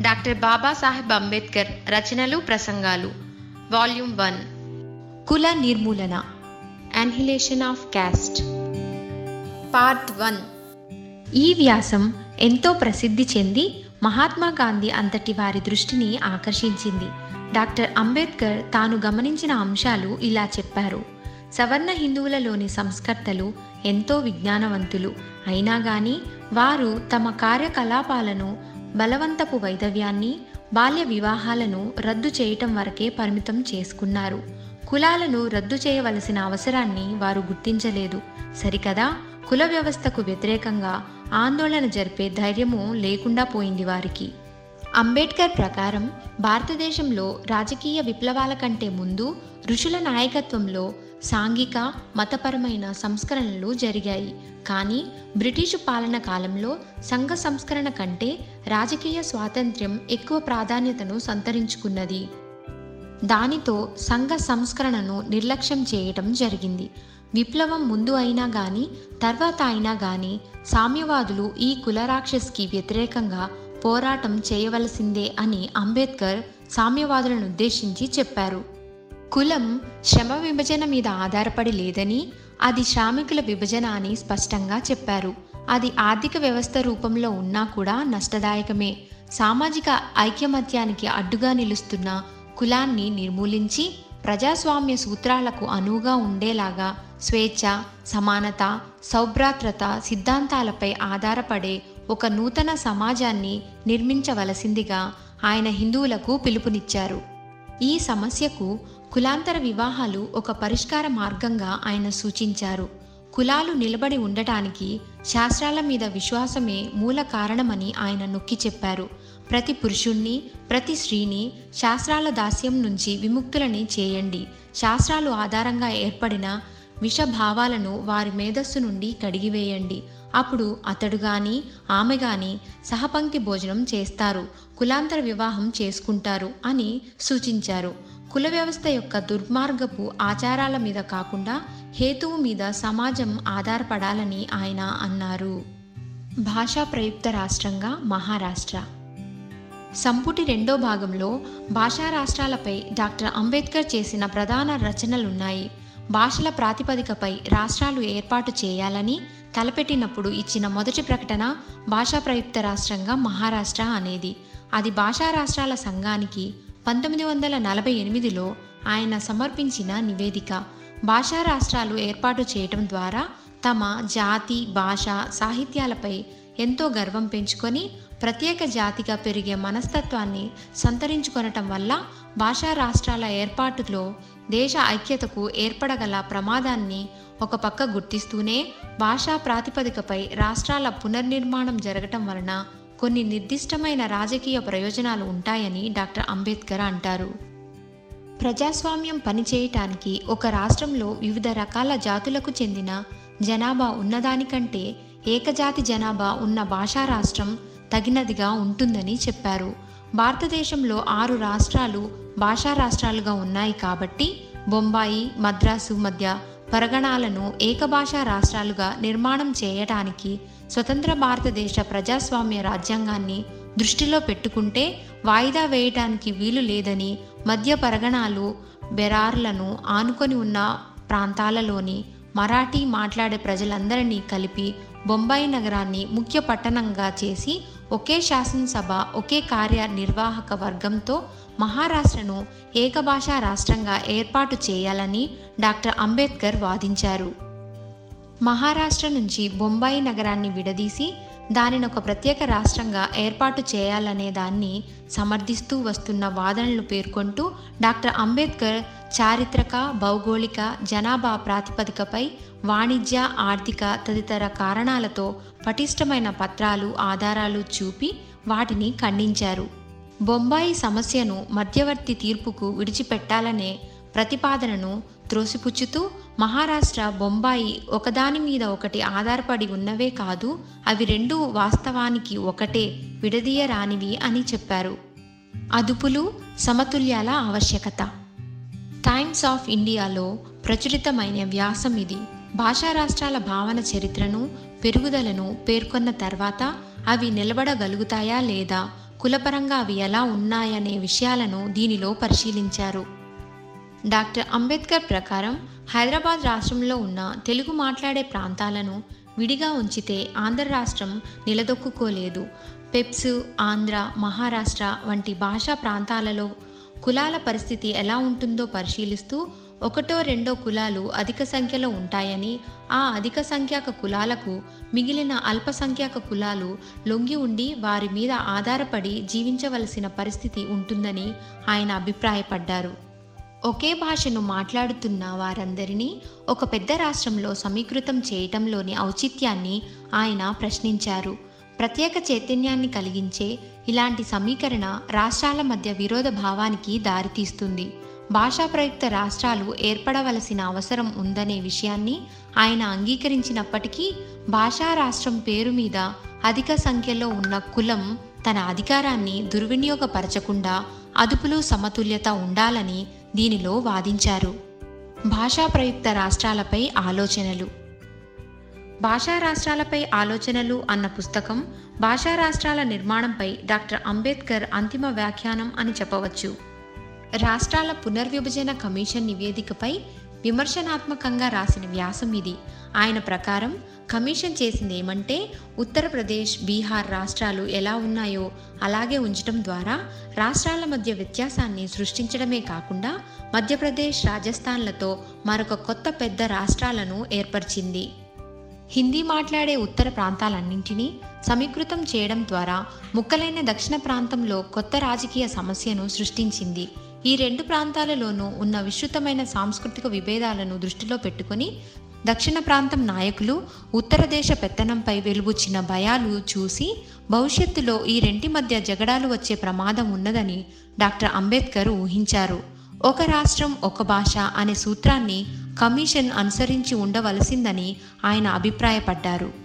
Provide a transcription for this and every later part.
Doctor Babasaheb Ambedkar రచనలు ప్రసంగాలు. Volume one. కుల నిర్మూలన. Annihilation of caste. Part one. ఈ వ్యాసం ఎంతో ప్రసిద్ధి చెంది మహాత్మా గాంధీ అంతటి వారి దృష్టిని ఆకర్షించింది. డాక్టర్ అంబేద్కర్ తాను గమనించిన అంశాలు ఇలా చెప్పారు. సవర్ణ హిందువులలోని సంస్కర్తలు ఎంతో విజ్ఞానవంతులు. అయినా గాని వారు తమ కార్యకలాపాలను బలవంతపు వైదవ్యాన్ని బాల్య వివాహాలను రద్దు చేయటం వరకే పరిమితం చేసుకున్నారు. కులాలను రద్దు చేయవలసిన అవసరాన్ని వారు గుర్తించలేదు. సరికదా? కుల వ్యవస్థకు వ్యతిరేకంగా ఆందోళన జరిపే ధైర్యము లేకుండా పోయింది వారికి. అంబేద్కర్ ప్రకారం భారతదేశంలో రాజకీయ విప్లవాల కంటే ముందు ఋషుల నాయకత్వంలో సాంఘిక మతపరమైన సంస్కరణలు జరిగాయి. కానీ బ్రిటిషు పాలన కాలంలో సంఘ సంస్కరణ కంటే రాజకీయ స్వాతంత్ర్యం ఎక్కువ ప్రాధాన్యతను సంతరించుకున్నది. దానితో సంఘ సంస్కరణను నిర్లక్ష్యం చేయటం జరిగింది. విప్లవం ముందు అయినా గాని తర్వాత అయినా గాని సామ్యవాదులు ఈ కులరాక్షస్కి వ్యతిరేకంగా పోరాటం చేయవలసిందే అని అంబేద్కర్ సామ్యవాదులను ఉద్దేశించి చెప్పారు. కులం శ్రమ విభజన మీద ఆధారపడి లేదని అది శ్రామికుల విభజన అని స్పష్టంగా చెప్పారు. అది ఆర్థిక వ్యవస్థ రూపంలో ఉన్నా కూడా నష్టదాయకమే. సామాజిక ఐక్యమత్యానికి అడ్డుగా నిలుస్తున్న కులాన్ని నిర్మూలించి ప్రజాస్వామ్య సూత్రాలకు అనువుగా ఉండేలాగా స్వేచ్ఛ సమానత సౌభ్రాత్రత సిద్ధాంతాలపై ఆధారపడే ఒక నూతన సమాజాన్ని నిర్మించవలసిందిగా ఆయన హిందువులకు పిలుపునిచ్చారు. ఈ సమస్యకు కులాంతర వివాహాలు ఒక పరిష్కార మార్గంగా ఆయన సూచించారు. కులాలు నిలబడి ఉండటానికి శాస్త్రాల మీద విశ్వాసమే మూల కారణమని ఆయన నొక్కి చెప్పారు. ప్రతి పురుషుణ్ణి ప్రతి స్త్రీని శాస్త్రాల దాస్యం నుంచి విముక్తులని చేయండి. శాస్త్రాలు ఆధారంగా ఏర్పడిన విషభావాలను వారి మేధస్సు నుండి కడిగివేయండి. అప్పుడు అతడు గాని ఆమె గాని సహపంక్తి భోజనం చేస్తారు. కులాంతర వివాహం చేసుకుంటారు అని సూచించారు. కుల వ్యవస్థ యొక్క దుర్మార్గపు ఆచారాల మీద కాకుండా హేతువు మీద సమాజం ఆధారపడాలని ఆయన అన్నారు. భాషా ప్రయుక్త రాష్ట్రంగా మహారాష్ట్ర. సంపుటి రెండో భాగంలో భాషా రాష్ట్రాలపై డాక్టర్ అంబేద్కర్ చేసిన ప్రధాన రచనలున్నాయి. భాషల ప్రాతిపదికపై రాష్ట్రాలు ఏర్పాటు చేయాలని తలపెట్టినప్పుడు ఇచ్చిన మొదటి ప్రకటన భాషా ప్రయుక్త రాష్ట్రంగా మహారాష్ట్ర అనేది. అది భాషా రాష్ట్రాల సంఘానికి పంతొమ్మిది వందల నలభై ఎనిమిదిలో ఆయన సమర్పించిన నివేదిక భాషా రాష్ట్రాలు ఏర్పాటు చేయటం ద్వారా తమ జాతి భాష సాహిత్యాలపై ఎంతో గర్వం పెంచుకొని ప్రత్యేక జాతిగా పెరిగే మనస్తత్వాన్ని సంతరించుకొనటం వల్ల భాషా రాష్ట్రాల ఏర్పాటులో దేశ ఐక్యతకు ఏర్పడగల ప్రమాదాన్ని ఒక పక్క గుర్తిస్తూనే భాషా ప్రాతిపదికపై రాష్ట్రాల పునర్నిర్మాణం జరగటం వలన కొన్ని నిర్దిష్టమైన రాజకీయ ప్రయోజనాలు ఉంటాయని డాక్టర్ అంబేద్కర్ అంటారు. ప్రజాస్వామ్యం పనిచేయటానికి ఒక రాష్ట్రంలో వివిధ రకాల జాతులకు చెందిన జనాభా ఉన్నదానికంటే ఏకజాతి జనాభా ఉన్న భాషా రాష్ట్రం తగినదిగా ఉంటుందని చెప్పారు. భారతదేశంలో ఆరు రాష్ట్రాలు భాషా రాష్ట్రాలుగా ఉన్నాయి కాబట్టి బొంబాయి మద్రాసు మధ్య పరగణాలను ఏకభాషా రాష్ట్రాలుగా నిర్మాణం చేయటానికి స్వతంత్ర భారతదేశ ప్రజాస్వామ్య రాజ్యాంగాన్ని దృష్టిలో పెట్టుకుంటే వాయిదా వేయటానికి వీలు లేదని మధ్య పరగణాలు బెరార్లను ఆనుకొని ఉన్న ప్రాంతాలలోని మరాఠీ మాట్లాడే ప్రజలందరినీ కలిపి బొంబాయి నగరాన్ని ముఖ్య పట్టణంగా చేసి ఒకే శాసనసభ ఒకే కార్యనిర్వాహక వర్గంతో మహారాష్ట్రను ఏకభాషా రాష్ట్రంగా ఏర్పాటు చేయాలని డాక్టర్ అంబేద్కర్ వాదించారు. మహారాష్ట్ర నుంచి బొంబాయి నగరాన్ని విడదీసి దానిని ఒక ప్రత్యేక రాష్ట్రంగా ఏర్పాటు చేయాలనే దాన్ని సమర్థిస్తూ వస్తున్న వాదనలు పేర్కొంటూ డాక్టర్ అంబేద్కర్ చారిత్రక భౌగోళిక జనాభా ప్రాతిపదికపై వాణిజ్య ఆర్థిక తదితర కారణాలతో పటిష్టమైన పత్రాలు ఆధారాలు చూపి వాటిని ఖండించారు. బొంబాయి సమస్యను మధ్యవర్తి తీర్పుకు విడిచిపెట్టాలనే ప్రతిపాదనను త్రోసిపుచ్చుతూ మహారాష్ట్ర బొంబాయి ఒకదాని మీద ఒకటి ఆధారపడి ఉన్నవే కాదు అవి రెండు వాస్తవానికి ఒకటే విడదీయరానివి అని చెప్పారు. అదుపులు సమతుల్యాల ఆవశ్యకత. టైమ్స్ ఆఫ్ ఇండియాలో ప్రచురితమైన వ్యాసం ఇది. భాషా రాష్ట్రాల భావన చరిత్రను పెరుగుదలను పేర్కొన్న తర్వాత అవి నిలబడగలుగుతాయా లేదా కులపరంగా అవి ఎలా ఉన్నాయనే విషయాలను దీనిలో పరిశీలించారు. డాక్టర్ అంబేద్కర్ ప్రకారం హైదరాబాద్ రాష్ట్రంలో ఉన్న తెలుగు మాట్లాడే ప్రాంతాలను విడిగా ఉంచితే ఆంధ్ర రాష్ట్రం నిలదొక్కుకోలేదు. పెప్స్ ఆంధ్ర మహారాష్ట్ర వంటి భాషా ప్రాంతాలలో కులాల పరిస్థితి ఎలా ఉంటుందో పరిశీలిస్తూ ఒకటో రెండో కులాలు అధిక సంఖ్యలో ఉంటాయని ఆ అధిక సంఖ్యాక కులాలకు మిగిలిన అల్పసంఖ్యాక కులాలు లొంగి ఉండి వారి మీద ఆధారపడి జీవించవలసిన పరిస్థితి ఉంటుందని ఆయన అభిప్రాయపడ్డారు. ఒకే భాషను మాట్లాడుతున్న వారందరినీ ఒక పెద్ద రాష్ట్రంలో సమీకృతం చేయటంలోని ఔచిత్యాన్ని ఆయన ప్రశ్నించారు. ప్రత్యేక చైతన్యాన్ని కలిగించే ఇలాంటి సమీకరణ రాష్ట్రాల మధ్య విరోధ భావానికి దారితీస్తుంది. భాషా ప్రయుక్త రాష్ట్రాలు ఏర్పడవలసిన అవసరం ఉందనే విషయాన్ని ఆయన అంగీకరించినప్పటికీ భాషా రాష్ట్రం పేరు మీద అధిక సంఖ్యలో ఉన్న కులం తన అధికారాన్ని దుర్వినియోగపరచకుండా అదుపులు సమతుల్యత ఉండాలని దీనిలో వాదించారు. భాషా ప్రయుక్త రాష్ట్రాలపై ఆలోచనలు. భాషా రాష్ట్రాలపై ఆలోచనలు అన్న పుస్తకం భాషా రాష్ట్రాల నిర్మాణంపై డాక్టర్ అంబేద్కర్ అంతిమ వ్యాఖ్యానం అని చెప్పవచ్చు. రాష్ట్రాల పునర్విభజన కమిషన్ నివేదికపై విమర్శనాత్మకంగా రాసిన వ్యాసం ఇది. ఆయన ప్రకారం కమిషన్ చేసింది ఏమంటే ఉత్తరప్రదేశ్ బీహార్ రాష్ట్రాలు ఎలా ఉన్నాయో అలాగే ఉంచడం ద్వారా రాష్ట్రాల మధ్య వ్యత్యాసాన్ని సృష్టించడమే కాకుండా మధ్యప్రదేశ్ రాజస్థాన్లతో మరొక కొత్త పెద్ద రాష్ట్రాలను ఏర్పరిచింది. హిందీ మాట్లాడే ఉత్తర ప్రాంతాలన్నింటినీ సమీకృతం చేయడం ద్వారా ముక్కలైన దక్షిణ ప్రాంతంలో కొత్త రాజకీయ సమస్యను సృష్టించింది. ఈ రెండు ప్రాంతాలలోనూ ఉన్న విస్తృతమైన సాంస్కృతిక విభేదాలను దృష్టిలో పెట్టుకుని దక్షిణ ప్రాంతం నాయకులు ఉత్తర దేశ పెత్తనంపై వెలుబుచ్చిన భయాలు చూసి భవిష్యత్తులో ఈ రెంటి మధ్య జగడాలు వచ్చే ప్రమాదం ఉన్నదని డాక్టర్ అంబేద్కర్ ఊహించారు. ఒక రాష్ట్రం ఒక భాష అనే సూత్రాన్ని కమిషన్ అనుసరించి ఉండవలసిందని ఆయన అభిప్రాయపడ్డారు.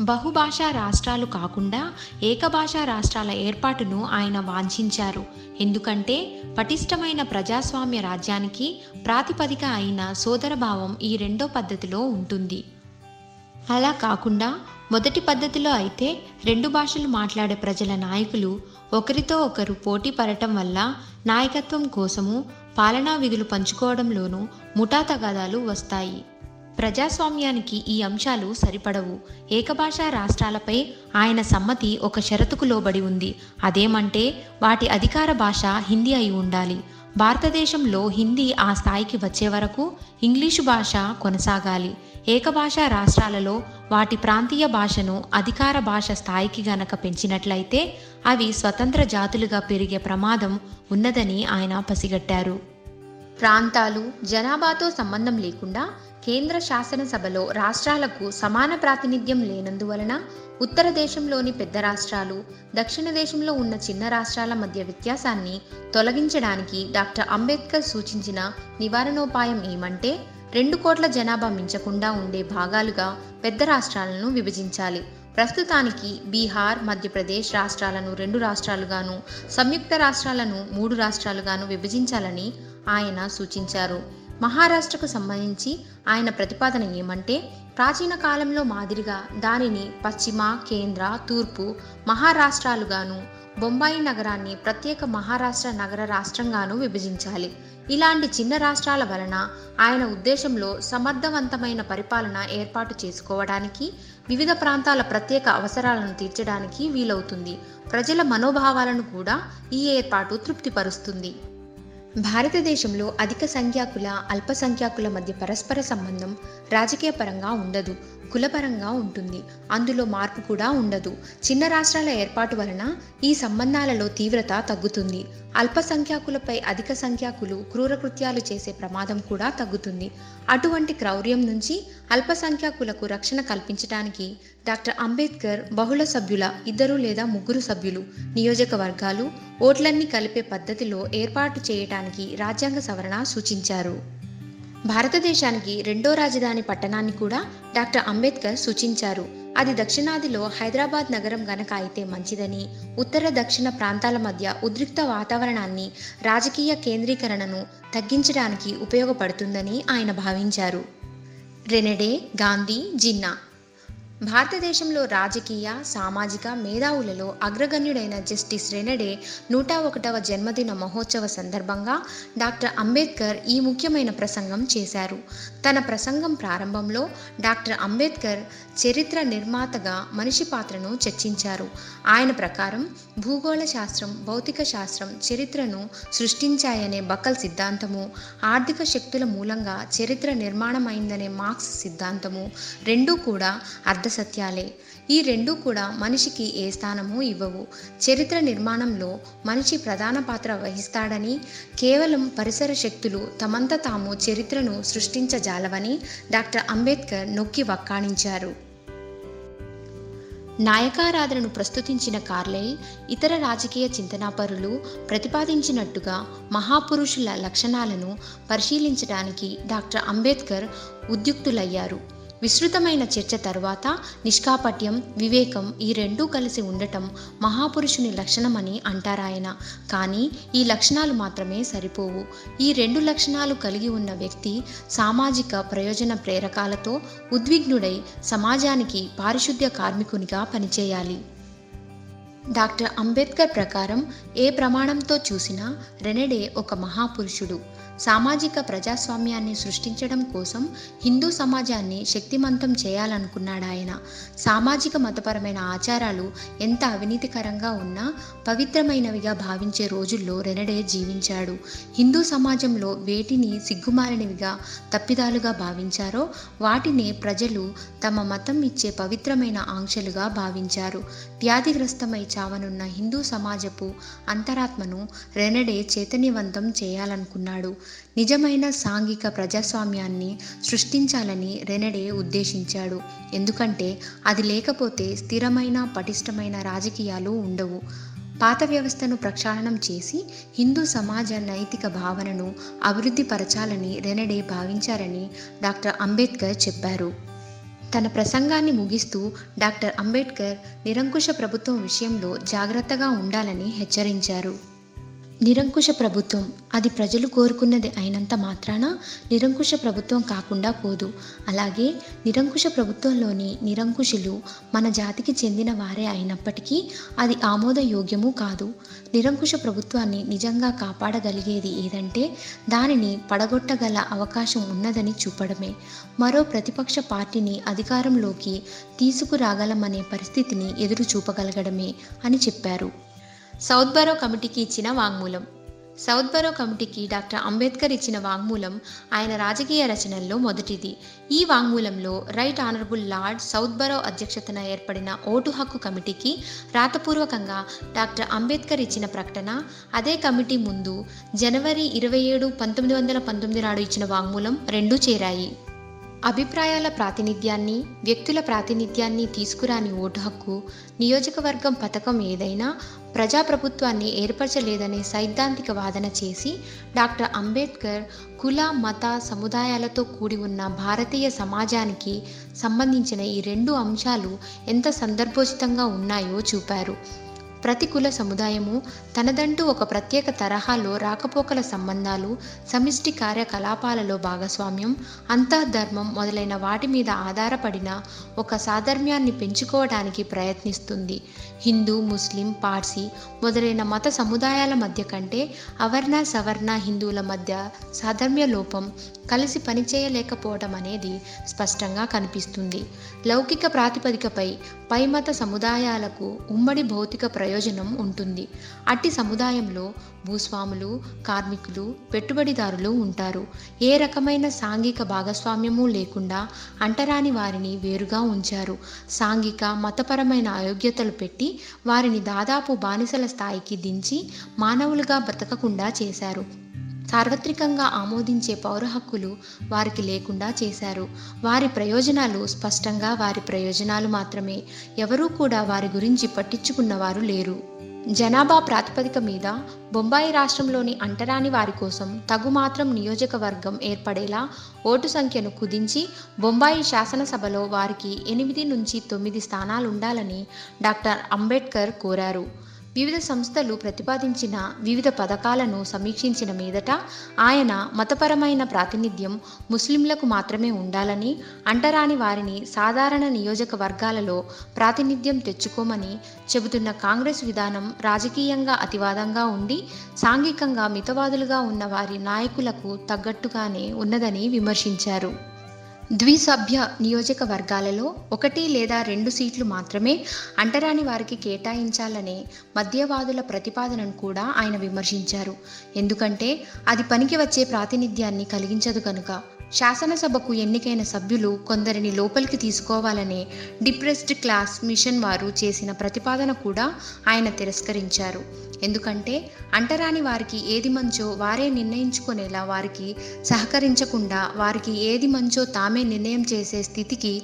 బహుభాషా రాష్ట్రాలు కాకుండా ఏకభాషా రాష్ట్రాల ఏర్పాటును ఆయన వాంఛించారు. ఎందుకంటే పటిష్టమైన ప్రజాస్వామ్య రాజ్యానికి ప్రాతిపదిక అయిన సోదరభావం ఈ రెండో పద్ధతిలో ఉంటుంది. అలా కాకుండా మొదటి పద్ధతిలో అయితే రెండు భాషలు మాట్లాడే ప్రజల నాయకులు ఒకరితో ఒకరు పోటీ పడటం వల్ల నాయకత్వం కోసము పాలనా విధులు పంచుకోవడంలోనూ ముఠా తగాదాలు వస్తాయి. ప్రజాస్వామ్యానికి ఈ అంశాలు సరిపడవు. ఏకభాషా రాష్ట్రాలపై ఆయన సమ్మతి ఒక షరతుకు లోబడి ఉంది. అదేమంటే వాటి అధికార భాష హిందీ అయి ఉండాలి. భారతదేశంలో హిందీ ఆ స్థాయికి వచ్చే వరకు ఇంగ్లీషు భాష కొనసాగాలి. ఏకభాషా రాష్ట్రాలలో వాటి ప్రాంతీయ భాషను అధికార భాష స్థాయికి గనక పెంచినట్లయితే అవి స్వతంత్ర జాతులుగా పెరిగే ప్రమాదం ఉన్నదని ఆయన పసిగట్టారు. ప్రాంతాలు జనాభాతో సంబంధం లేకుండా కేంద్ర శాసనసభలో రాష్ట్రాలకు సమాన ప్రాతినిధ్యం లేనందువలన ఉత్తర దేశంలోని పెద్ద రాష్ట్రాలు దక్షిణ దేశంలో ఉన్న చిన్న రాష్ట్రాల మధ్య వ్యత్యాసాన్ని తొలగించడానికి డాక్టర్ అంబేద్కర్ సూచించిన నివారణోపాయం ఏమంటే రెండు కోట్ల జనాభా మించకుండా ఉండే భాగాలుగా పెద్ద రాష్ట్రాలను విభజించాలి. ప్రస్తుతానికి బీహార్ మధ్యప్రదేశ్ రాష్ట్రాలను రెండు రాష్ట్రాలుగాను సంయుక్త రాష్ట్రాలను మూడు రాష్ట్రాలుగాను విభజించాలని ఆయన సూచించారు. మహారాష్ట్రకు సంబంధించి ఆయన ప్రతిపాదన ఏమంటే ప్రాచీన కాలంలో మాదిరిగా దానిని పశ్చిమ కేంద్ర తూర్పు మహారాష్ట్రాలుగాను బొంబాయి నగరాన్ని ప్రత్యేక మహారాష్ట్ర నగర రాష్ట్రంగాను విభజించాలి. ఇలాంటి చిన్న రాష్ట్రాల వలన ఆయన ఉద్దేశంలో సమర్థవంతమైన పరిపాలన ఏర్పాటు చేసుకోవడానికి వివిధ ప్రాంతాల ప్రత్యేక అవసరాలను తీర్చడానికి వీలవుతుంది. ప్రజల మనోభావాలను కూడా ఈ ఏర్పాటు తృప్తిపరుస్తుంది. భారతదేశంలో అధిక సంఖ్యాకుల అల్పసంఖ్యాకుల మధ్య పరస్పర సంబంధం రాజకీయ పరంగా ఉండదు. కులపరంగా ఉంటుంది. అందులో మార్పు కూడా ఉండదు. చిన్న రాష్ట్రాల ఏర్పాటు వలన ఈ సంబంధాలలో తీవ్రత తగ్గుతుంది. అల్పసంఖ్యాకులపై అధిక సంఖ్యాకులు క్రూరకృత్యాలు చేసే ప్రమాదం కూడా తగ్గుతుంది. అటువంటి క్రౌర్యం నుంచి అల్పసంఖ్యాకులకు రక్షణ కల్పించడానికి డాక్టర్ అంబేద్కర్ బహుళ సభ్యుల ఇద్దరు లేదా ముగ్గురు సభ్యులు నియోజకవర్గాలు ఓట్లన్నీ కలిపే పద్ధతిలో ఏర్పాటు చేయటానికి రాజ్యాంగ సవరణ సూచించారు. భారతదేశానికి రెండో రాజధాని పట్టణాన్ని కూడా డాక్టర్ అంబేద్కర్ సూచించారు. అది దక్షిణాదిలో హైదరాబాద్ నగరం గనక అయితే మంచిదని ఉత్తర దక్షిణ ప్రాంతాల మధ్య ఉద్రిక్త వాతావరణాన్ని రాజకీయ కేంద్రీకరణను తగ్గించడానికి ఉపయోగపడుతుందని ఆయన భావించారు. రెనెడే గాంధీ జిన్నా భారతదేశంలో రాజకీయ సామాజిక మేధావులలో అగ్రగణ్యుడైన జస్టిస్ రెనడే నూట ఒకటవ జన్మదిన మహోత్సవ సందర్భంగా డాక్టర్ అంబేద్కర్ ఈ ముఖ్యమైన ప్రసంగం చేశారు. తన ప్రసంగం ప్రారంభంలో డాక్టర్ అంబేద్కర్ చరిత్ర నిర్మాతగా మనిషి పాత్రను చర్చించారు. ఆయన ప్రకారం భూగోళ శాస్త్రం భౌతిక శాస్త్రం చరిత్రను సృష్టించాయనే బకల్ సిద్ధాంతము ఆర్థిక శక్తుల మూలంగా చరిత్ర నిర్మాణమైందనే మార్క్స్ సిద్ధాంతము రెండూ కూడా అర్ధసత్యాలే ఈ రెండూ కూడా మనిషికి ఏ స్థానము ఇవ్వవు. చరిత్ర నిర్మాణంలో మనిషి ప్రధాన పాత్ర వహిస్తాడని కేవలం పరిసర శక్తులు తమంత తాము చరిత్రను సృష్టించజాలవని డాక్టర్ అంబేద్కర్ నొక్కి వక్కాణించారు. నాయకారాధనను ప్రస్తుతించిన కార్లై ఇతర రాజకీయ చింతనాపరులు ప్రతిపాదించినట్టుగా మహాపురుషుల లక్షణాలను పరిశీలించడానికి డాక్టర్ అంబేద్కర్ ఉద్యుక్తులయ్యారు. విస్తృతమైన చర్చ తర్వాత నిష్కాపట్యం వివేకం ఈ రెండూ కలిసి ఉండటం మహాపురుషుని లక్షణమని అంటారాయన కానీ ఈ లక్షణాలు మాత్రమే సరిపోవు. ఈ రెండు లక్షణాలు కలిగి ఉన్న వ్యక్తి సామాజిక ప్రయోజన ప్రేరకాలతో ఉద్విగ్నుడై సమాజానికి పారిశుద్ధ్య కార్మికునిగా పనిచేయాలి. డాక్టర్ అంబేద్కర్ ప్రకారం ఏ ప్రమాణంతో చూసినా రెనెడే ఒక మహాపురుషుడు. సామాజిక ప్రజాస్వామ్యాన్ని సృష్టించడం కోసం హిందూ సమాజాన్ని శక్తిమంతం చేయాలనుకున్నాడు ఆయన. సామాజిక మతపరమైన ఆచారాలు ఎంత అవినీతికరంగా ఉన్నా పవిత్రమైనవిగా భావించే రోజుల్లో రెనడే జీవించాడు. హిందూ సమాజంలో వేటిని సిగ్గుమాలినవిగా తప్పిదాలుగా భావించారో వాటినే ప్రజలు తమ మతం ఇచ్చే పవిత్రమైన ఆంక్షలుగా భావించారు. వ్యాధిగ్రస్తమై చావనున్న హిందూ సమాజపు అంతరాత్మను రెనడే చైతన్యవంతం చేయాలనుకున్నాడు. నిజమైన సాంఘిక ప్రజాస్వామ్యాన్ని సృష్టించాలని రెనడే ఉద్దేశించాడు. ఎందుకంటే అది లేకపోతే స్థిరమైన పటిష్టమైన రాజకీయాలు ఉండవు. పాత వ్యవస్థను ప్రక్షాళనం చేసి హిందూ సమాజ నైతిక భావనను అభివృద్ధిపరచాలని రెనడే భావించారని డాక్టర్ అంబేద్కర్ చెప్పారు. తన ప్రసంగాన్ని ముగిస్తూ డాక్టర్ అంబేద్కర్ నిరంకుశ ప్రభుత్వం విషయంలో జాగ్రత్తగా ఉండాలని హెచ్చరించారు. నిరంకుశ ప్రభుత్వం. అది ప్రజలు కోరుకున్నది అయినంత మాత్రాన నిరంకుశ ప్రభుత్వం కాకుండా పోదు. అలాగే నిరంకుశ ప్రభుత్వంలోని నిరంకుశులు మన జాతికి చెందిన వారే అయినప్పటికీ అది ఆమోదయోగ్యము కాదు. నిరంకుశ ప్రభుత్వాన్ని నిజంగా కాపాడగలిగేది ఏదంటే దానిని పడగొట్టగల అవకాశం ఉన్నదని చూపడమే. మరో ప్రతిపక్ష పార్టీని అధికారంలోకి తీసుకురాగలమనే పరిస్థితిని ఎదురు చూపగలగడమే అని చెప్పారు. సౌత్ బరో కమిటీకి ఇచ్చిన వాంగ్మూలం. సౌత్ బరో కమిటీకి డాక్టర్ అంబేద్కర్ ఇచ్చిన వాంగ్మూలం ఆయన రాజకీయ రచనల్లో మొదటిది. ఈ వాంగ్మూలంలో right honourable Lord Southborough అధ్యక్షతన ఏర్పడిన ఓటు హక్కు కమిటీకి రాతపూర్వకంగా డాక్టర్ అంబేద్కర్ ఇచ్చిన ప్రకటన అదే కమిటీ ముందు జనవరి ఇరవై ఏడు పంతొమ్మిది వందల పంతొమ్మిది నాడు ఇచ్చిన వాంగ్మూలం రెండూ చేరాయి. అభిప్రాయాల ప్రాతినిధ్యాన్ని వ్యక్తుల ప్రాతినిధ్యాన్ని తీసుకురాని ఓటు హక్కు నియోజకవర్గం పథకం ఏదైనా ప్రజాప్రభుత్వాన్ని ఏర్పరచలేదనే సైద్ధాంతిక వాదన చేసి డాక్టర్ అంబేద్కర్ కుల మత సముదాయాలతో కూడి ఉన్న భారతీయ సమాజానికి సంబంధించిన ఈ రెండు అంశాలు ఎంత సందర్భోచితంగా ఉన్నాయో చూపారు. ప్రతి కుల సముదాయము తనదంటూ ఒక ప్రత్యేక తరహాలో రాకపోకల సంబంధాలు సమిష్టి కార్యకలాపాలలో భాగస్వామ్యం అంతఃధర్మం మొదలైన వాటి మీద ఆధారపడిన ఒక సాధర్మ్యాన్ని పెంచుకోవడానికి ప్రయత్నిస్తుంది. హిందూ ముస్లిం పార్సీ మొదలైన మత సముదాయాల మధ్య కంటే అవర్ణ సవర్ణ హిందువుల మధ్య సాధర్మ్య లోపం కలిసి పనిచేయలేకపోవడం అనేది స్పష్టంగా కనిపిస్తుంది. లౌకిక ప్రాతిపదికపై పై మత సముదాయాలకు ఉమ్మడి భౌతిక ప్రయోజనం ఉంటుంది. అట్టి సముదాయంలో భూస్వాములు కార్మికులు పెట్టుబడిదారులు ఉంటారు. ఏ రకమైన సాంఘిక భాగస్వామ్యము లేకుండా అంటరాని వారిని వేరుగా ఉంచారు. సాంఘిక మతపరమైన అయోగ్యతలు పెట్టి వారిని దాదాపు బానిసల స్థాయికి దించి మానవులుగా బ్రతకకుండా చేశారు. సార్వత్రికంగా ఆమోదించే పౌర హక్కులు వారికి లేకుండా చేశారు. వారి ప్రయోజనాలు స్పష్టంగా వారి ప్రయోజనాలు మాత్రమే. ఎవరూ కూడా వారి గురించి పట్టించుకున్నవారు లేరు. జనాభా ప్రాతిపదిక మీద బొంబాయి రాష్ట్రంలోని అంటరాని వారి కోసం తగుమాత్రం నియోజకవర్గం ఏర్పడేలా ఓటు సంఖ్యను కుదించి బొంబాయి శాసనసభలో వారికి ఎనిమిది నుంచి తొమ్మిది స్థానాలు ఉండాలని డాక్టర్ అంబేద్కర్ కోరారు. వివిధ సంస్థలు ప్రతిపాదించిన వివిధ పథకాలను సమీక్షించిన మీదట ఆయన మతపరమైన ప్రాతినిధ్యం ముస్లింలకు మాత్రమే ఉండాలని అంటరాని వారిని సాధారణ నియోజకవర్గాలలో ప్రాతినిధ్యం తెచ్చుకోమని చెబుతున్న కాంగ్రెస్ విధానం రాజకీయంగా అతివాదంగా ఉండి సాంఘికంగా మితవాదులుగా ఉన్న వారి నాయకులకు తగ్గట్టుగానే ఉన్నదని విమర్శించారు. ద్విసభ్య నియోజకవర్గాలలో ఒకటి లేదా రెండు సీట్లు మాత్రమే అంటరాని వారికి కేటాయించాలనే మధ్యవాదుల ప్రతిపాదనను కూడా ఆయన విమర్శించారు. ఎందుకంటే అది పనికి వచ్చే ప్రాతినిధ్యాన్ని కలిగించదు కనుక. శాసనసభకు ఎన్నికైన సభ్యులు కొందరిని లోపలికి తీసుకోవాలనే డిప్రెస్డ్ క్లాస్ మిషన్ వారు చేసిన ప్రతిపాదన కూడా ఆయన తిరస్కరించారు. ఎందుకంటే అంటరాని వారికి ఏది మంచో వారే నిర్ణయించుకునేలా వారికి సహకరించకుండా వారికి ఏది మంచో తామే నిర్ణయం చేసే స్థితికి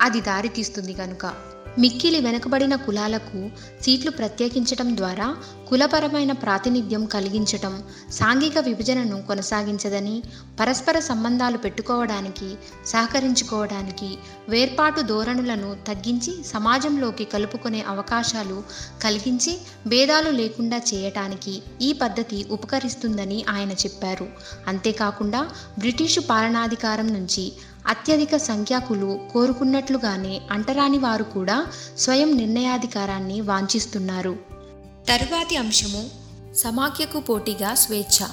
అది దారితీస్తుంది కనుక మిక్కిలి వెనుకబడిన కులాలకు సీట్లు ప్రత్యేకించటం ద్వారా కులపరమైన ప్రాతినిధ్యం కలిగించటం సాంఘిక విభజనను కొనసాగించదని పరస్పర సంబంధాలు పెట్టుకోవడానికి సహకరించుకోవడానికి వేర్పాటు ధోరణులను తగ్గించి సమాజంలోకి కలుపుకునే అవకాశాలు కలిగించి భేదాలు లేకుండా చేయటానికి ఈ పద్ధతి ఉపకరిస్తుందని ఆయన చెప్పారు. అంతేకాకుండా బ్రిటిషు పాలనాధికారం నుంచి అత్యధిక సంఖ్యాకులు కోరుకున్నట్లుగానే అంటరాని వారు కూడా స్వయం నిర్ణయాధికారాన్ని వాంఛిస్తున్నారు. తరువాతి అంశము సమాఖ్యకు పోటీగా స్వేచ్ఛ.